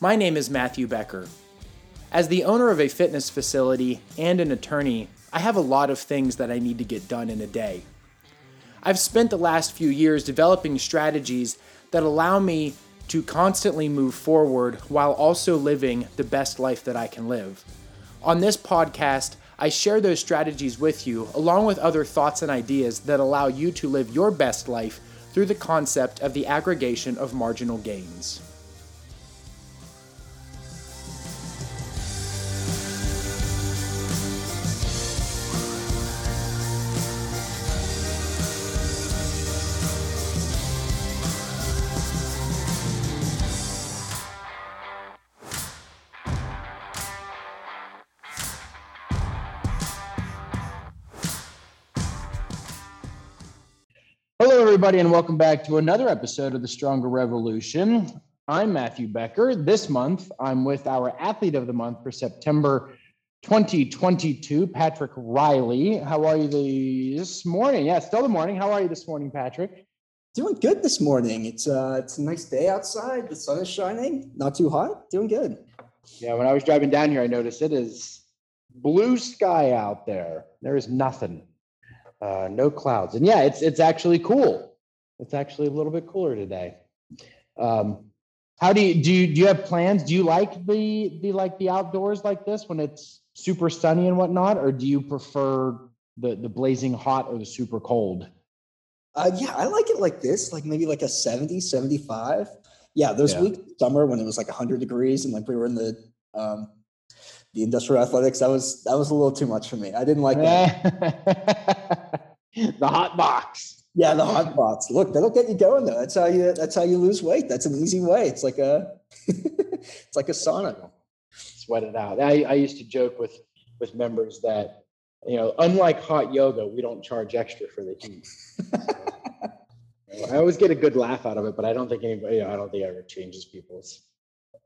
My name is Matthew Becker. As the owner of a fitness facility and an attorney, I have a lot of things that I need to get done in a day. I've spent the last few years developing strategies that allow me to constantly move forward while also living the best life that I can live. On this podcast, I share those strategies with you, along with other thoughts and ideas that allow you to live your best life through the concept of the aggregation of marginal gains. Everybody, and welcome back to another episode of the Stronger Revolution. I'm Matthew Becker. This month, I'm with our athlete of the month for September 2022, Patrick Reilly. How are you this morning? Yeah, still the morning. How are you this morning, Patrick? Doing good this morning. It's uh, it's a nice day outside. The sun is shining. Not too hot. Doing good. Yeah, when I was driving down here, I noticed it is blue sky out there. There is nothing uh, no clouds. And yeah, it's it's actually cool. It's actually a little bit cooler today. Um, how do you do? You, do you have plans? Do you like the the like the outdoors like this when it's super sunny and whatnot, or do you prefer the the blazing hot or the super cold? Uh, yeah, I like it like this, like maybe like a 70, 75. Yeah, those yeah. weeks summer when it was like 100 degrees and like we were in the um, the industrial athletics that was that was a little too much for me i didn't like that the hot box yeah the hot box look that'll get you going though that's how you that's how you lose weight that's an easy way it's like a it's like a sauna sweat it out I, I used to joke with with members that you know unlike hot yoga we don't charge extra for the heat I always get a good laugh out of it, but I don't think anybody, you know, I don't think it ever changes people's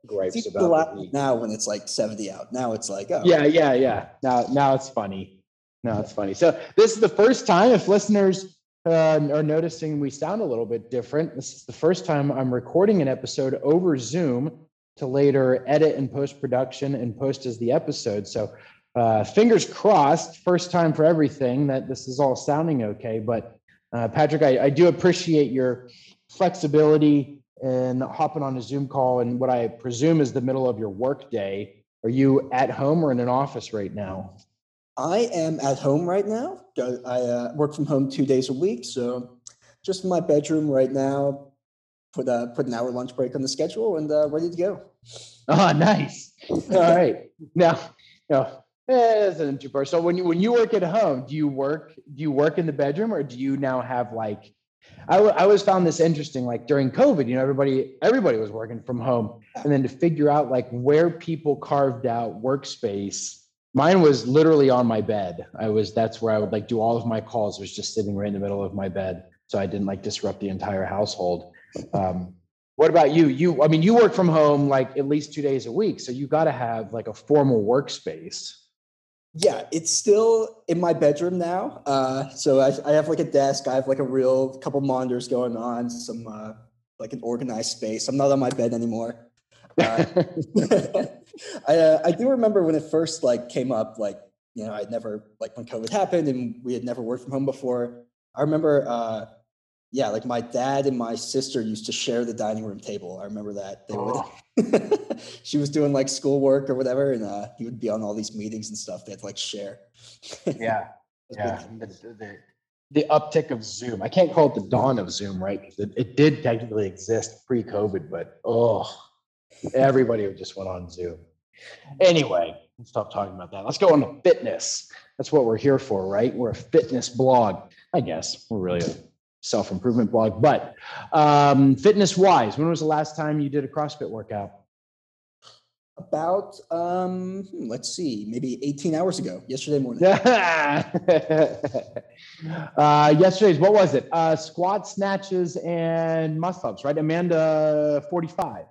gripes about now when it's like 70 out. Now it's like, oh. Yeah, yeah, yeah. Now, now it's funny. Now it's funny. So this is the first time, if listeners uh, are noticing we sound a little bit different, this is the first time I'm recording an episode over Zoom to later edit and post production and post as the episode. So uh, fingers crossed, first time for everything that this is all sounding okay. But uh, Patrick, I, I do appreciate your flexibility and hopping on a Zoom call in what I presume is the middle of your work day. Are you at home or in an office right now? I am at home right now. I uh, work from home two days a week, so just in my bedroom right now. Put a put an hour lunch break on the schedule and uh, ready to go. Oh, nice. All right. Now, no, eh, isn't too. So when you when you work at home, do you work do you work in the bedroom or do you now have like I, w- I always found this interesting like during covid you know everybody everybody was working from home and then to figure out like where people carved out workspace mine was literally on my bed i was that's where i would like do all of my calls was just sitting right in the middle of my bed so i didn't like disrupt the entire household um, what about you you i mean you work from home like at least two days a week so you got to have like a formal workspace yeah, it's still in my bedroom now. Uh, so I, I, have like a desk. I have like a real couple monitors going on, some uh, like an organized space. I'm not on my bed anymore. Uh, I, uh, I do remember when it first like came up, like you know, I'd never like when COVID happened and we had never worked from home before. I remember uh, yeah, like my dad and my sister used to share the dining room table. I remember that. They oh. would she was doing like schoolwork or whatever, and uh, he would be on all these meetings and stuff. They'd like share. yeah. yeah. The, the, the, uptick of Zoom. I can't call it the dawn of Zoom, right? Because it, it did technically exist pre-COVID, but oh, everybody just went on Zoom. Anyway, let's stop talking about that. Let's go on to fitness. That's what we're here for, right? We're a fitness blog. I guess we're really a self improvement blog. But um, fitness wise, when was the last time you did a CrossFit workout? About um, hmm, let's see, maybe 18 hours ago, yesterday morning. uh, yesterday's what was it? Uh, squat, snatches, and muscle ups, right? Amanda 45.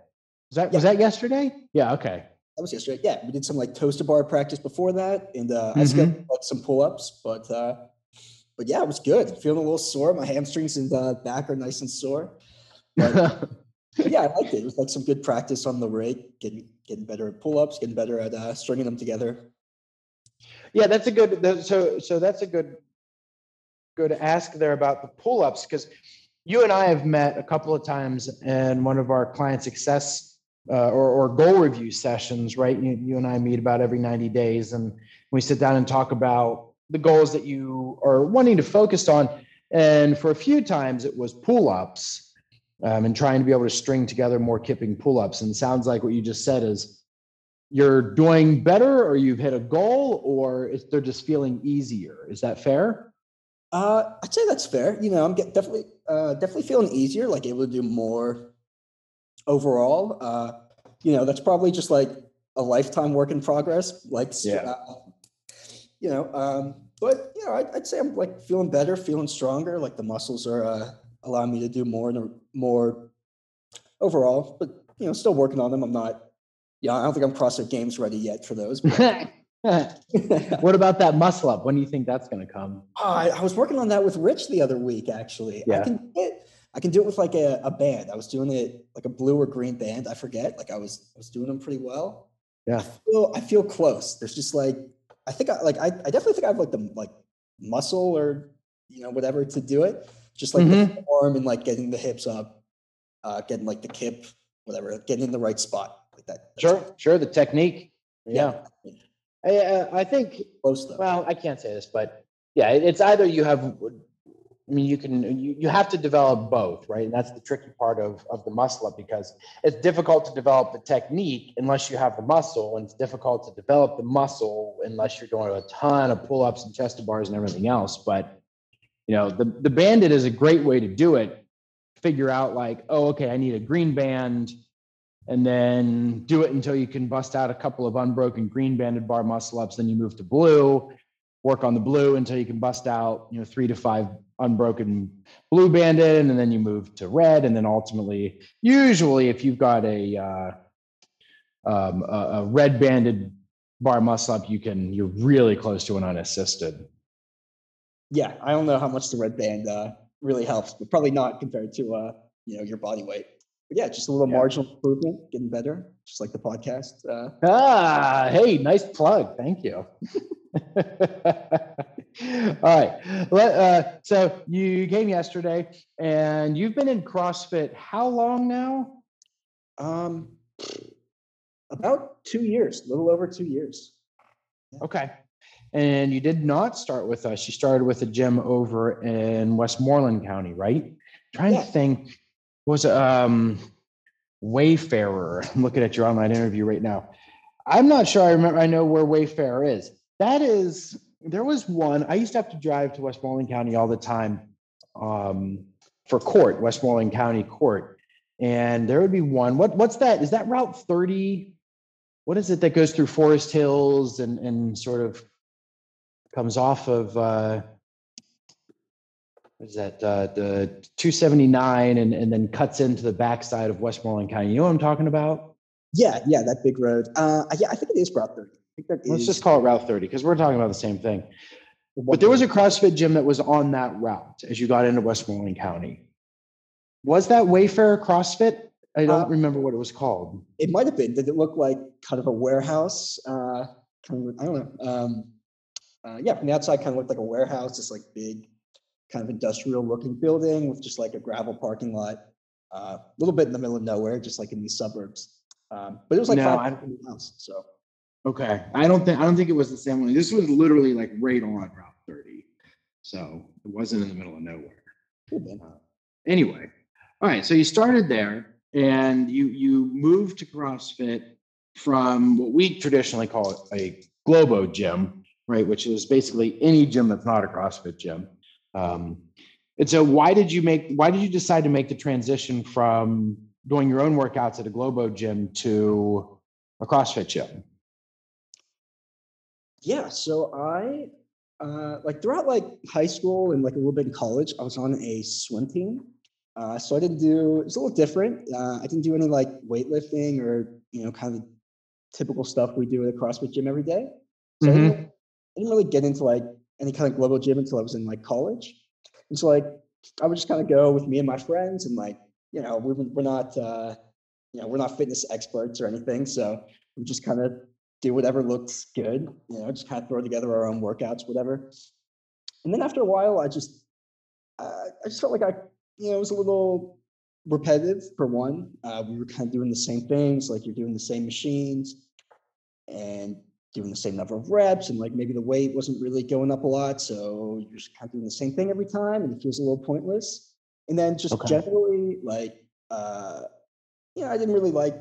Was that yeah. was that yesterday? Yeah. Okay. That was yesterday. Yeah, we did some like toes to bar practice before that, and uh, mm-hmm. I skipped like, some pull ups, but uh, but yeah, it was good. Feeling a little sore. My hamstrings and uh, back are nice and sore. But, yeah, I liked it. It was like some good practice on the rig, getting getting better at pull-ups, getting better at uh, stringing them together. Yeah, that's a good. So so that's a good good ask there about the pull ups because you and I have met a couple of times in one of our client success uh, or or goal review sessions. Right, you, you and I meet about every ninety days, and we sit down and talk about the goals that you are wanting to focus on. And for a few times, it was pull ups. Um, and trying to be able to string together more kipping pull ups. And sounds like what you just said is you're doing better or you've hit a goal or they're just feeling easier. Is that fair? Uh, I'd say that's fair. You know, I'm get, definitely uh, definitely feeling easier, like able to do more overall. Uh, you know, that's probably just like a lifetime work in progress. Like, Yeah. uh, you know, um, but you know, I'd, I'd say I'm like feeling better, feeling stronger. Like the muscles are uh, allowing me to do more and more overall. But you know, still working on them. I'm not. Yeah, I don't think I'm CrossFit Games ready yet for those. But what about that muscle up? When do you think that's going to come? Oh, I, I was working on that with Rich the other week. Actually, Yeah. I can it. I can do it with like a, a band. I was doing it like a blue or green band. I forget. Like I was I was doing them pretty well. Yeah. I feel I feel close. There's just like I think I like I, I definitely think I have like the like muscle or you know whatever to do it. Just like Mhm. the form and like getting the hips up, uh, getting like the kip, whatever, getting in the right spot like that. Sure, sure. The technique. Yeah. yeah. I, uh, I think, Close though. well, I can't say this, but yeah, it's either you have, I mean, you can, you, you have to develop both, right? And that's the tricky part of, of the muscle up because it's difficult to develop the technique unless you have the muscle. And it's difficult to develop the muscle unless you're doing a ton of pull ups and chest to bars and everything else. But, you know, the, the bandit is a great way to do it. Figure out like, oh, okay, I need a green band and then do it until you can bust out a couple of unbroken green banded bar muscle ups. Then you move to blue, work on the blue until you can bust out, you know, three to five unbroken blue banded, and then you move to red. And then ultimately, usually, if you've got a, uh, um, a, a red banded bar muscle up, you can, you're really close to an unassisted. Yeah, I don't know how much the red band uh, really helps, but probably not compared to uh, you know your body weight. But yeah, just a little Yeah. marginal improvement, getting better, just like the podcast. Uh, Ah, hey, nice plug. Thank you. All right. Let, uh, so you came yesterday and you've been in CrossFit how long now? um, about two years, a little over two years. Okay. And you did not start with us. You started with a gym over in Westmoreland County, right? Trying Yeah. to think, was um Wayfarer? I'm looking at your online interview right now. I'm not sure I remember, I know where Wayfarer is. That is, there was one, I used to have to drive to Westmoreland County all the time um, for court, Westmoreland County Court. And there would be one, what, what's that? Is that Route 30? What is it that goes through Forest Hills and, and sort of comes off of, uh, what is that, uh, the 279 and, and then cuts into the backside of Westmoreland County? You know what I'm talking about? Yeah, yeah, that big road. Uh, yeah, I think it is Route 30. I think that Let's is just call it Route 30 because we're talking about the same thing. But there was a CrossFit gym that was on that route as you got into Westmoreland County. Was that Wayfarer CrossFit? I don't Uh, remember what it was called. It might have been. Did it look like kind of a warehouse? Uh, kind of, I don't know. Um, uh, yeah, from the outside, kind of looked like a warehouse, this like big, kind of industrial looking building with just like a gravel parking lot. uh, A little bit in the middle of nowhere, just like in these suburbs. Um, but it was like No, five I- minutes from the. So Okay, I don't think I don't think it was the same one. This was literally like right on Route 30, so it wasn't in the middle of nowhere. been. Anyway, all right. So you started there, and you you moved to CrossFit from what we traditionally call a Globo gym, right? Which is basically any gym that's not a CrossFit gym. Um, and so, why did you make? Why did you decide to make the transition from doing your own workouts at a Globo gym to a CrossFit gym? Yeah, so I uh, like throughout like high school and like a little bit in college, I was on a swim team. Uh, so I didn't do it's a little different. Uh, I didn't do any like weightlifting or you know kind of typical stuff we do at a CrossFit gym every day. So I, didn't, I didn't really get into like any kind of Globo gym until I was in like college. And so like I would just kind of go with me and my friends and like you know, we're, we're not, uh, you know, we're not fitness experts or anything. So we just kind of do whatever looks good, you know, just kind of throw together our own workouts, whatever. And then after a while, I just, uh, I just felt like I, you know, it was a little repetitive for one. Uh, we were kind of doing the same things, like you're doing the same machines and doing the same number of reps, and like maybe the weight wasn't really going up a lot. So you're just kind of doing the same thing every time, and it feels a little pointless. And then just Okay. generally, like, uh, you know, I didn't really like,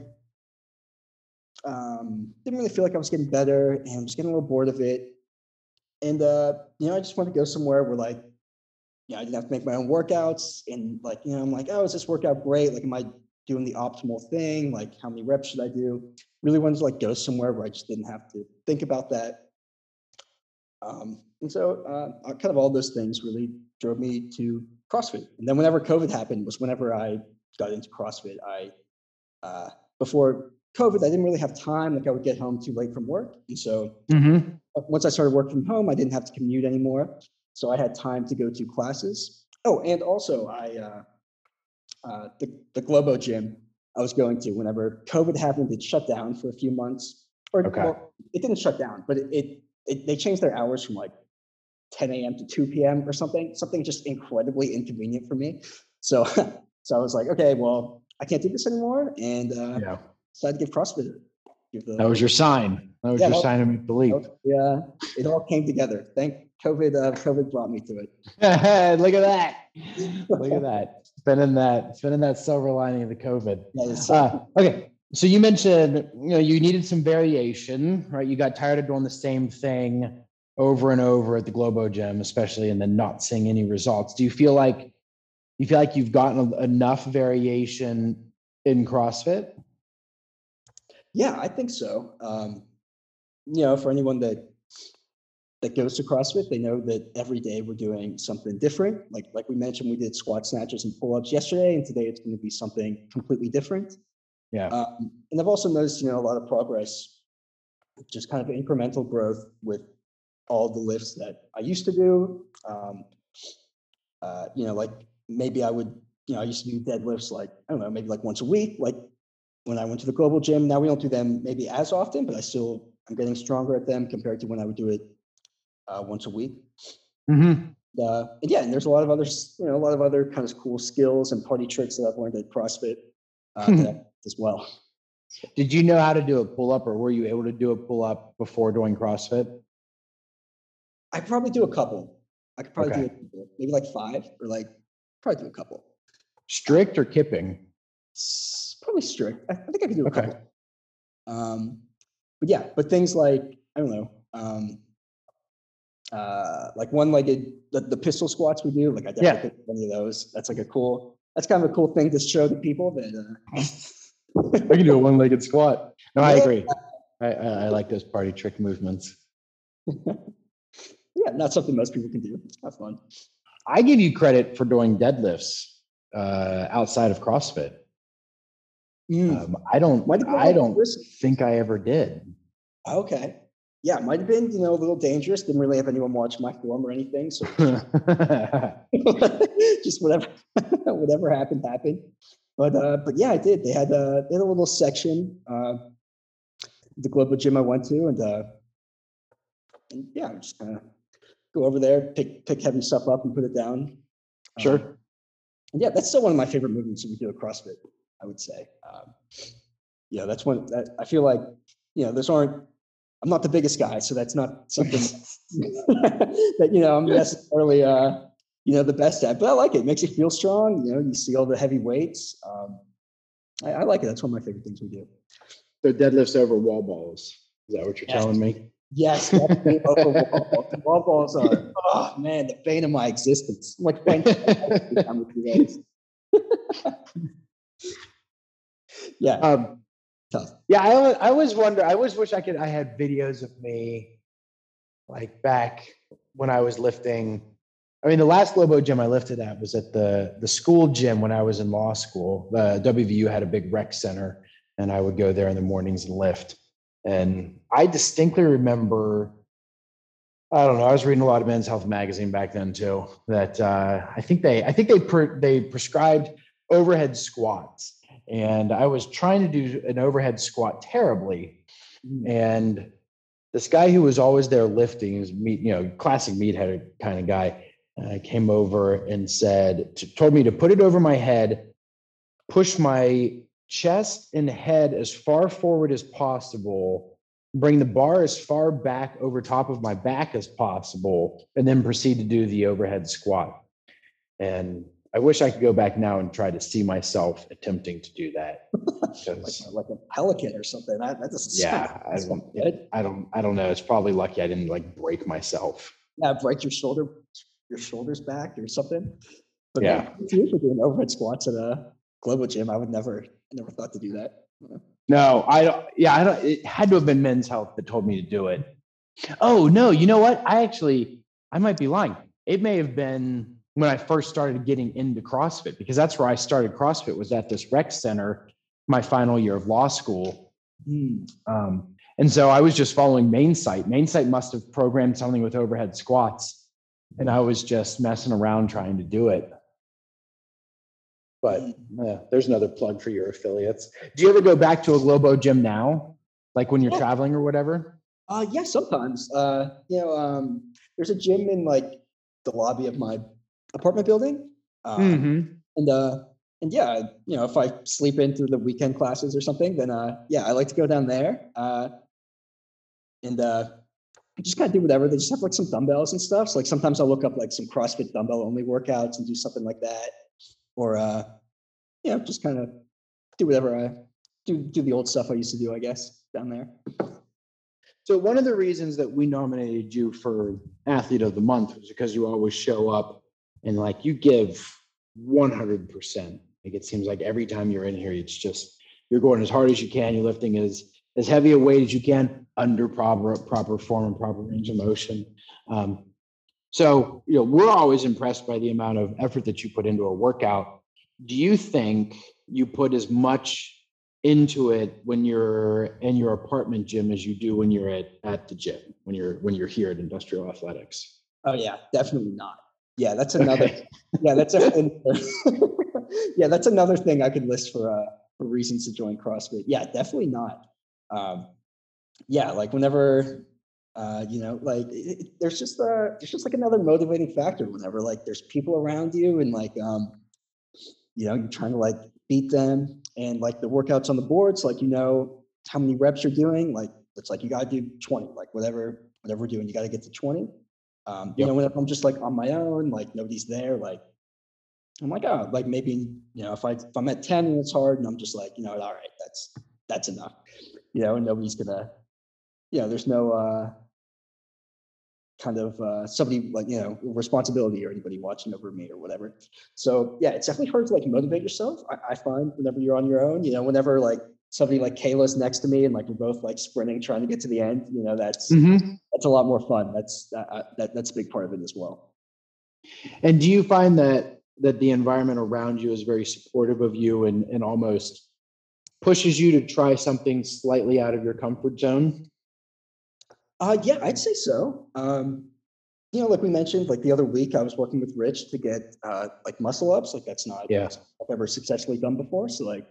um, didn't really feel like I was getting better, and I was getting a little bored of it. And uh, you know, I just wanted to go somewhere where like you know, I didn't have to make my own workouts. And like, you know, I'm like, oh, is this workout great? Like, am I doing the optimal thing? Like, how many reps should I do? Really wanted to like go somewhere where I just didn't have to think about that. Um, and so uh, uh, kind of all those things really drove me to CrossFit. And then whenever COVID happened was whenever I got into CrossFit. I uh, before COVID, I didn't really have time. Like I would get home too late from work. And so Mhm. uh, once I started working from home, I didn't have to commute anymore. So I had time to go to classes. Oh, and also I uh, uh, the the Globo gym I was going to whenever COVID happened, it shut down for a few months. Or Okay. well, it didn't shut down, but it, it, it they changed their hours from like 10 a.m. to 2 p.m. or something. Something just incredibly inconvenient for me. So so I was like, okay, well, I can't do this anymore, and uh, Yeah. decided to give CrossFit. Give the, That was your sign. That was Yeah, your that- sign of belief. yeah, it all came together. Thank COVID. Uh, COVID brought me to it. Look at that. Look at that. Spinning that, spinning that silver lining of the COVID. Yeah, Uh, okay. So you mentioned, you know, you needed some variation, right? You got tired of doing the same thing over and over at the Globo gym, especially, and then not seeing any results. Do you feel like you feel like you've gotten enough variation in CrossFit? Yeah, I think so. Um, you know, for anyone that that goes to CrossFit, they know that every day we're doing something different. Like like we mentioned, we did squat snatches and pull ups yesterday, and today it's going to be something completely different. Yeah. Um, and I've also noticed, you know, a lot of progress, just kind of incremental growth with all the lifts that I used to do. Um, uh, you know, like maybe I would, you know, I used to do deadlifts like, I don't know, maybe like once a week, like when I went to the Globo gym. Now we don't do them maybe as often, but I still, I'm getting stronger at them compared to when I would do it uh, once a week. Mhm. Uh, and yeah, and there's a lot of other, you know, a lot of other kind of cool skills and party tricks that I've learned at CrossFit uh, as well. Did you know how to do a pull up, or were you able to do a pull up before doing CrossFit? I probably do a couple. I could probably Okay. do a couple, maybe like five or like probably do a couple. Strict or kipping? Probably strict. I, think I could do a Okay. couple. Um, but yeah, but things like I don't know, um, uh, like one-legged the, the pistol squats we do. Like I definitely could do any of those. That's like a cool. That's kind of a cool thing to show to people that. Uh, I can do a one legged squat. No, I agree. I, I, I like those party trick movements. yeah, not something most people can do. It's kind of fun. I give you credit for doing deadlifts uh, outside of CrossFit. Mm, Um, I don't. Might have been I a don't think I ever did. Okay. Yeah, it might have been, you know, a little dangerous. Didn't really have anyone watch my form or anything. So just whatever whatever happened happened but uh but yeah i did they had uh they had a little section uh the Globo gym i went to and uh and yeah I'm just kind of go over there pick pick heavy stuff up and put it down Sure. Um, yeah that's still one of my favorite movements when we do a crossfit i would say um yeah that's one that i feel like you know those aren't i'm not the biggest guy so that's not something that you know i'm necessarily uh you know the best at but i like it. it makes you feel strong you know you see all the heavy weights um I, I like it that's one of my favorite things we do So deadlifts over wall balls. Is that what you're Yes. telling me? Yes definitely over wall. The wall balls are oh man the bane of my existence i'm like playing every time we do those. yeah Um, tough yeah, I, I always wonder. I always wish I could. I had videos of me, like back when I was lifting. I mean, the last Lobo gym I lifted at was at the the school gym when I was in law school. The WVU had a big rec center, and I would go there in the mornings and lift. And I distinctly remember. I don't know. I was reading a lot of Men's Health magazine back then too. That uh, I think they, I think they, they prescribed overhead squats. And I was trying to do an overhead squat terribly. And this guy who was always there lifting is meat, you know, classic meathead kind of guy, uh, came over and said, told me to put it over my head, push my chest and head as far forward as possible, bring the bar as far back over top of my back as possible, and then proceed to do the overhead squat. And I wish I could go back now and try to see myself attempting to do that. like, like a pelican or something. That, that doesn't yeah, I don't. I don't, I don't know. It's probably lucky I didn't like break myself. Yeah, break your shoulder, your shoulders back or something. But Yeah. yeah, if you were doing overhead squats at a Globo gym, I would never, I never thought to do that. No, I don't. Yeah, I don't. It had to have been Men's Health that told me to do it. Oh no, you know what? I actually, I might be lying. It may have been when I first started getting into CrossFit because that's where I started CrossFit was at this rec center my final year of law school. Hmm. Um, and so I was just following Mainsite. Mainsite must have programmed something with overhead squats, and I was just messing around trying to do it. But yeah, there's another plug for your affiliates. Do you ever go back to a Globo gym now, like when you're Yeah. traveling or whatever? Uh, yeah, sometimes. Uh, you know, um, there's a gym in like the lobby of my apartment building. Um, Mm-hmm. and uh and yeah you know if i sleep in through the weekend classes or something then uh yeah i like to go down there uh and uh I just kind of do whatever they just have like some dumbbells and stuff so like sometimes i'll look up like some crossfit dumbbell only workouts and do something like that or uh yeah just kind of do whatever i do do the old stuff i used to do i guess down there So one of the reasons that we nominated you for athlete of the month was because you always show up and like you give 100%. Like it seems like every time you're in here, it's just you're going as hard as you can. You're lifting as as heavy a weight as you can under proper proper form and proper range of motion. Um, so you know we're always impressed by the amount of effort that you put into a workout. Do you think you put as much into it when you're in your apartment gym as you do when you're at, at the gym when you're when you're here at industrial athletics oh yeah definitely not yeah that's another Okay. yeah that's a, yeah that's another thing i could list for uh for reasons to join crossfit yeah definitely not um yeah like whenever uh you know like it, it- there's just uh there's just like another motivating factor whenever like there's people around you and like um you know you're trying to like beat them and like the workouts on the boards like you know how many reps you're doing like it's like you got to do 20 like whatever whatever we're doing you got to get to 20 um, you Yep. know, whenever I'm just like on my own, like nobody's there, like I'm like, oh, like maybe you know, if I if I'm at 10 and it's hard, and I'm just like, you know, all right, that's that's enough, you know, and nobody's gonna, you know, there's no uh kind of uh somebody like you know responsibility or anybody watching over me or whatever. So yeah, it's definitely hard to like motivate yourself. I, I find whenever you're on your own, you know, whenever like somebody like Kayla's next to me and like we're both like sprinting trying to get to the end, you know, that's mm-hmm. that's a lot more fun. That's that, uh, that that's a big part of it as well. and do you find that that the environment around you is very supportive of you and and almost pushes you to try something slightly out of your comfort zone Uh, yeah, I'd say so. Um, you know, like we mentioned, like the other week, I was working with Rich to get uh, like muscle ups. Like that's not Yeah. I've ever successfully done before. So like,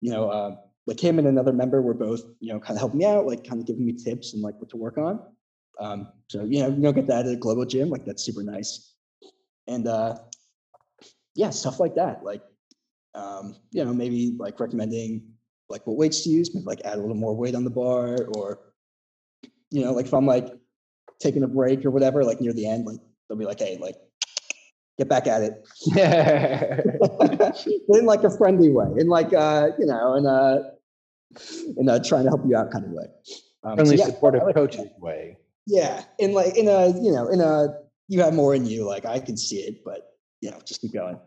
you know, uh, like him and another member were both, you know, kind of helping me out, like kind of giving me tips and like what to work on. Um, so you know, you don't get that at a Globo gym. Like that's super nice. And uh, yeah, stuff like that. Like, um, you know, maybe like recommending like what weights to use, maybe like add a little more weight on the bar or you know, like if I'm like taking a break or whatever, like near the end, like they'll be like, hey, like get back at it. but in like a friendly way, in like uh, you know, in a in a trying to help you out kind of way. Um, so friendly yeah, supportive like- coaches way Yeah, in like in a you know in a you have more in you. Like I can see it, but you know, just keep going.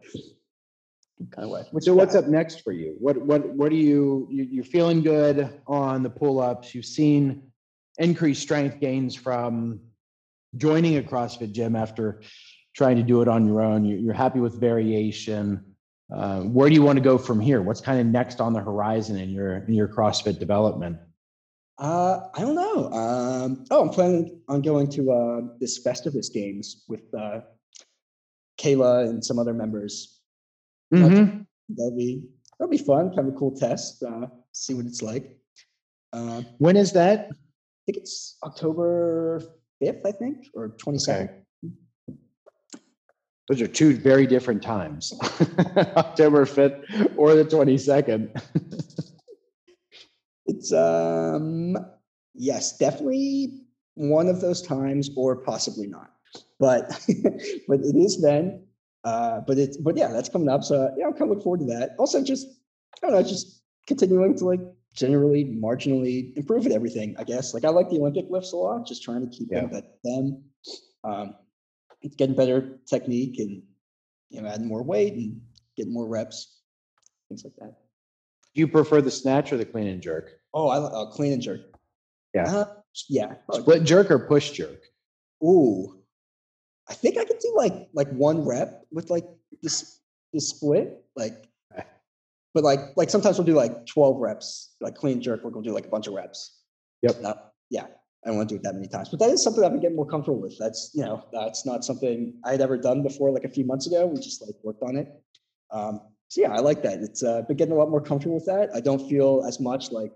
Kind of way. Which so what's up next for you what what what are you, you you're feeling good on the pull-ups you've seen increased strength gains from joining a crossfit gym after trying to do it on your own You- you're happy with variation uh, where do you want to go from here what's kind of next on the horizon in your in your crossfit development Uh, I don't know. Um, oh, I'm planning on going to uh, this Festivus games with uh, Kayla and some other members. Mhm. that'll be that'll be fun. Kind of a cool test. Uh, see what it's like. Uh, When is that? Think it's October fifth, I think, or twenty second. Those are two very different times. October 5th or the 22nd. It's um yes, definitely one of those times, or possibly not. But but it is then. Uh, but it's but yeah, that's coming up. So yeah, I'm kind of looking forward to that. Also, just I don't know, just continuing to like generally marginally improve at everything. I guess like I like the Olympic lifts a lot. Just trying to keep Yeah. them better than them. Um, getting better technique and you know adding more weight and getting more reps, things like that. Do you prefer the snatch or the clean and jerk? Oh, I uh, clean and jerk. Yeah. Uh, yeah. Split jerk or push jerk? Ooh, I think I could do like like one rep with like this this split, like. But like like sometimes we'll do like twelve reps, like clean jerk. We're gonna do like a bunch of reps. Yep. Yeah, I don't want to do it that many times, but that is something I've been getting more comfortable with. That's you know that's not something I had ever done before. Like a few months ago, we just like worked on it. Um, so yeah, I like that. It's uh, been getting a lot more comfortable with that. I don't feel as much like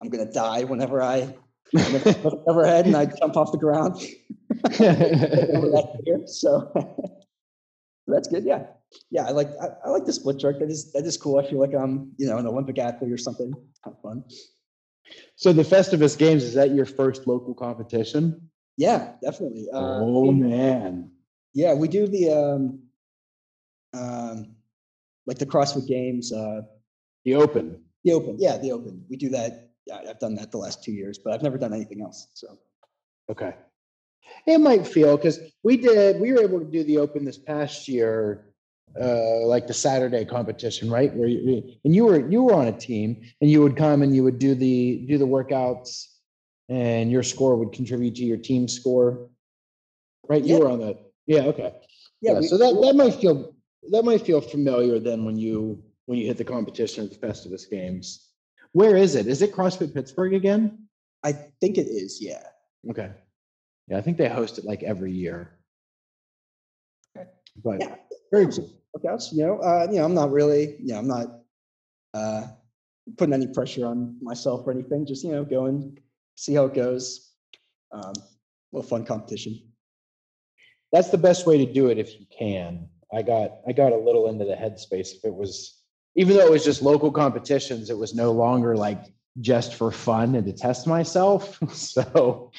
I'm gonna die whenever I whenever overhead and I jump off the ground over that gear. So that's good. Yeah. Yeah. I like, I, I like the split jerk. That is, that is cool. I feel like I'm, you know, an Olympic athlete or something. Of fun. so the Festivus Games, is that your first local competition? Yeah, definitely. Uh, oh, man. yeah, we do the, um, um, like the CrossFit games, uh, The open. the open. Yeah. The open. We do that. Yeah, I've done that the last two years, but I've never done anything else. So Okay. It might feel because we did, we were able to do the open this past year, uh, like the Saturday competition, right? Where you, and you were, you were on a team and you would come and you would do the, do the workouts and your score would contribute to your team score. Right? You were on that. Yeah. Okay. yeah, Yeah. we- So that, that might feel, that might feel familiar then when you, when you hit the competition at the Festivus Games. Where is it? Is it CrossFit Pittsburgh again? I think it is. Yeah. Okay. Yeah, I think they host it like every year. Okay. But Yeah. very cool. workouts. You know, uh, you know, I'm not really, you know, I'm not uh, putting any pressure on myself or anything. Just you know, going see how it goes. Um, a little fun competition. That's the best way to do it if you can. I got I got a little into the headspace if it was even though it was just local competitions, it was no longer like just for fun and to test myself. So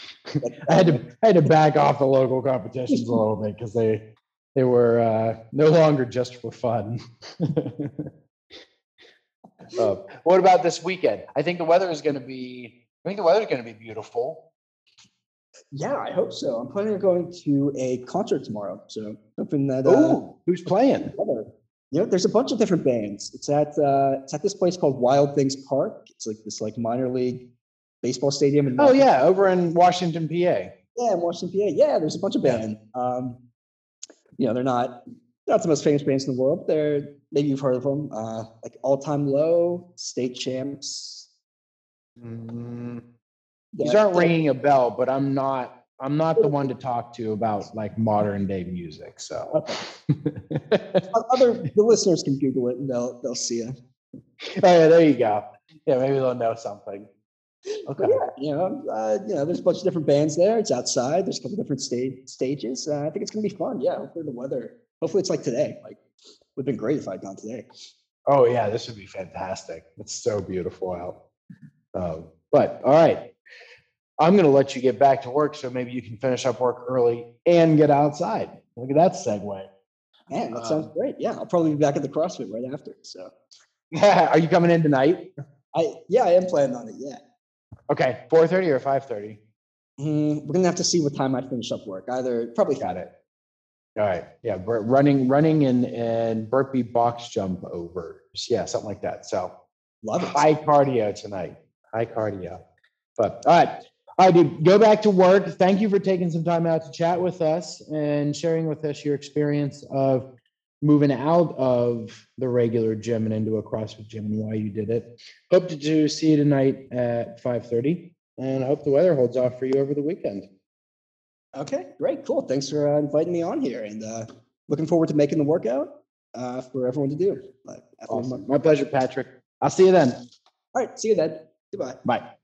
I had to I had to back off the local competitions a little bit because they they were uh, no longer just for fun. Uh, what about this weekend? I think the weather is going to be. I think the weather is going to be beautiful. Yeah, I hope so. I'm planning on going to a concert tomorrow, so hoping that. Uh, Oh, who's playing? weather- you know, there's a bunch of different bands. It's at uh, it's at this place called Wild Things Park. It's like this like minor league baseball stadium. In Oh yeah, over in Washington, PA. Yeah, in Washington, PA. Yeah, there's a bunch of Yeah. band. Um, you know, they're not not the most famous bands in the world. They're maybe you've heard of them. Uh, like All Time Low, State Champs. Mm, Yeah, These aren't ringing a bell, but I'm not. I'm not the one to talk to about like modern day music. So. o- Other the listeners can Google it and they'll they'll see it. Oh yeah, there you go. Yeah, maybe they'll know something. Okay. Yeah, you know, uh, you know, there's a bunch of different bands there. It's outside. There's a couple different stage stages. Uh, I think it's gonna be fun. Yeah, hopefully the weather. Hopefully it's like today. Like, would have been great if I'd gone today. Oh yeah, this would be fantastic. It's so beautiful out. Um, but all right, I'm gonna let you get back to work, so maybe you can finish up work early and get outside. Look at that segue. Man, that sounds Um, great. Yeah, I'll probably be back at the CrossFit right after. So, Are you coming in tonight? I yeah, I am planning on it. Yeah. Okay, 4:30 or 5:30? Mm, we're gonna have to see what time I finish up work. Either probably Got it. All right, yeah, running, running and and burpee box jump over. Yeah, something like that. So love it. high cardio tonight. High cardio. But all right. All right, dude, go back to work. Thank you for taking some time out to chat with us and sharing with us your experience of moving out of the regular gym and into a CrossFit gym and why you did it. Hope to do, see you tonight at 5:30 and I hope the weather holds off for you over the weekend. Okay, great, cool. Thanks for uh, inviting me on here, and uh, looking forward to making the workout. uh, for everyone to do. Awesome. My pleasure, Patrick. I'll see you then. All right, see you then. Goodbye. Bye.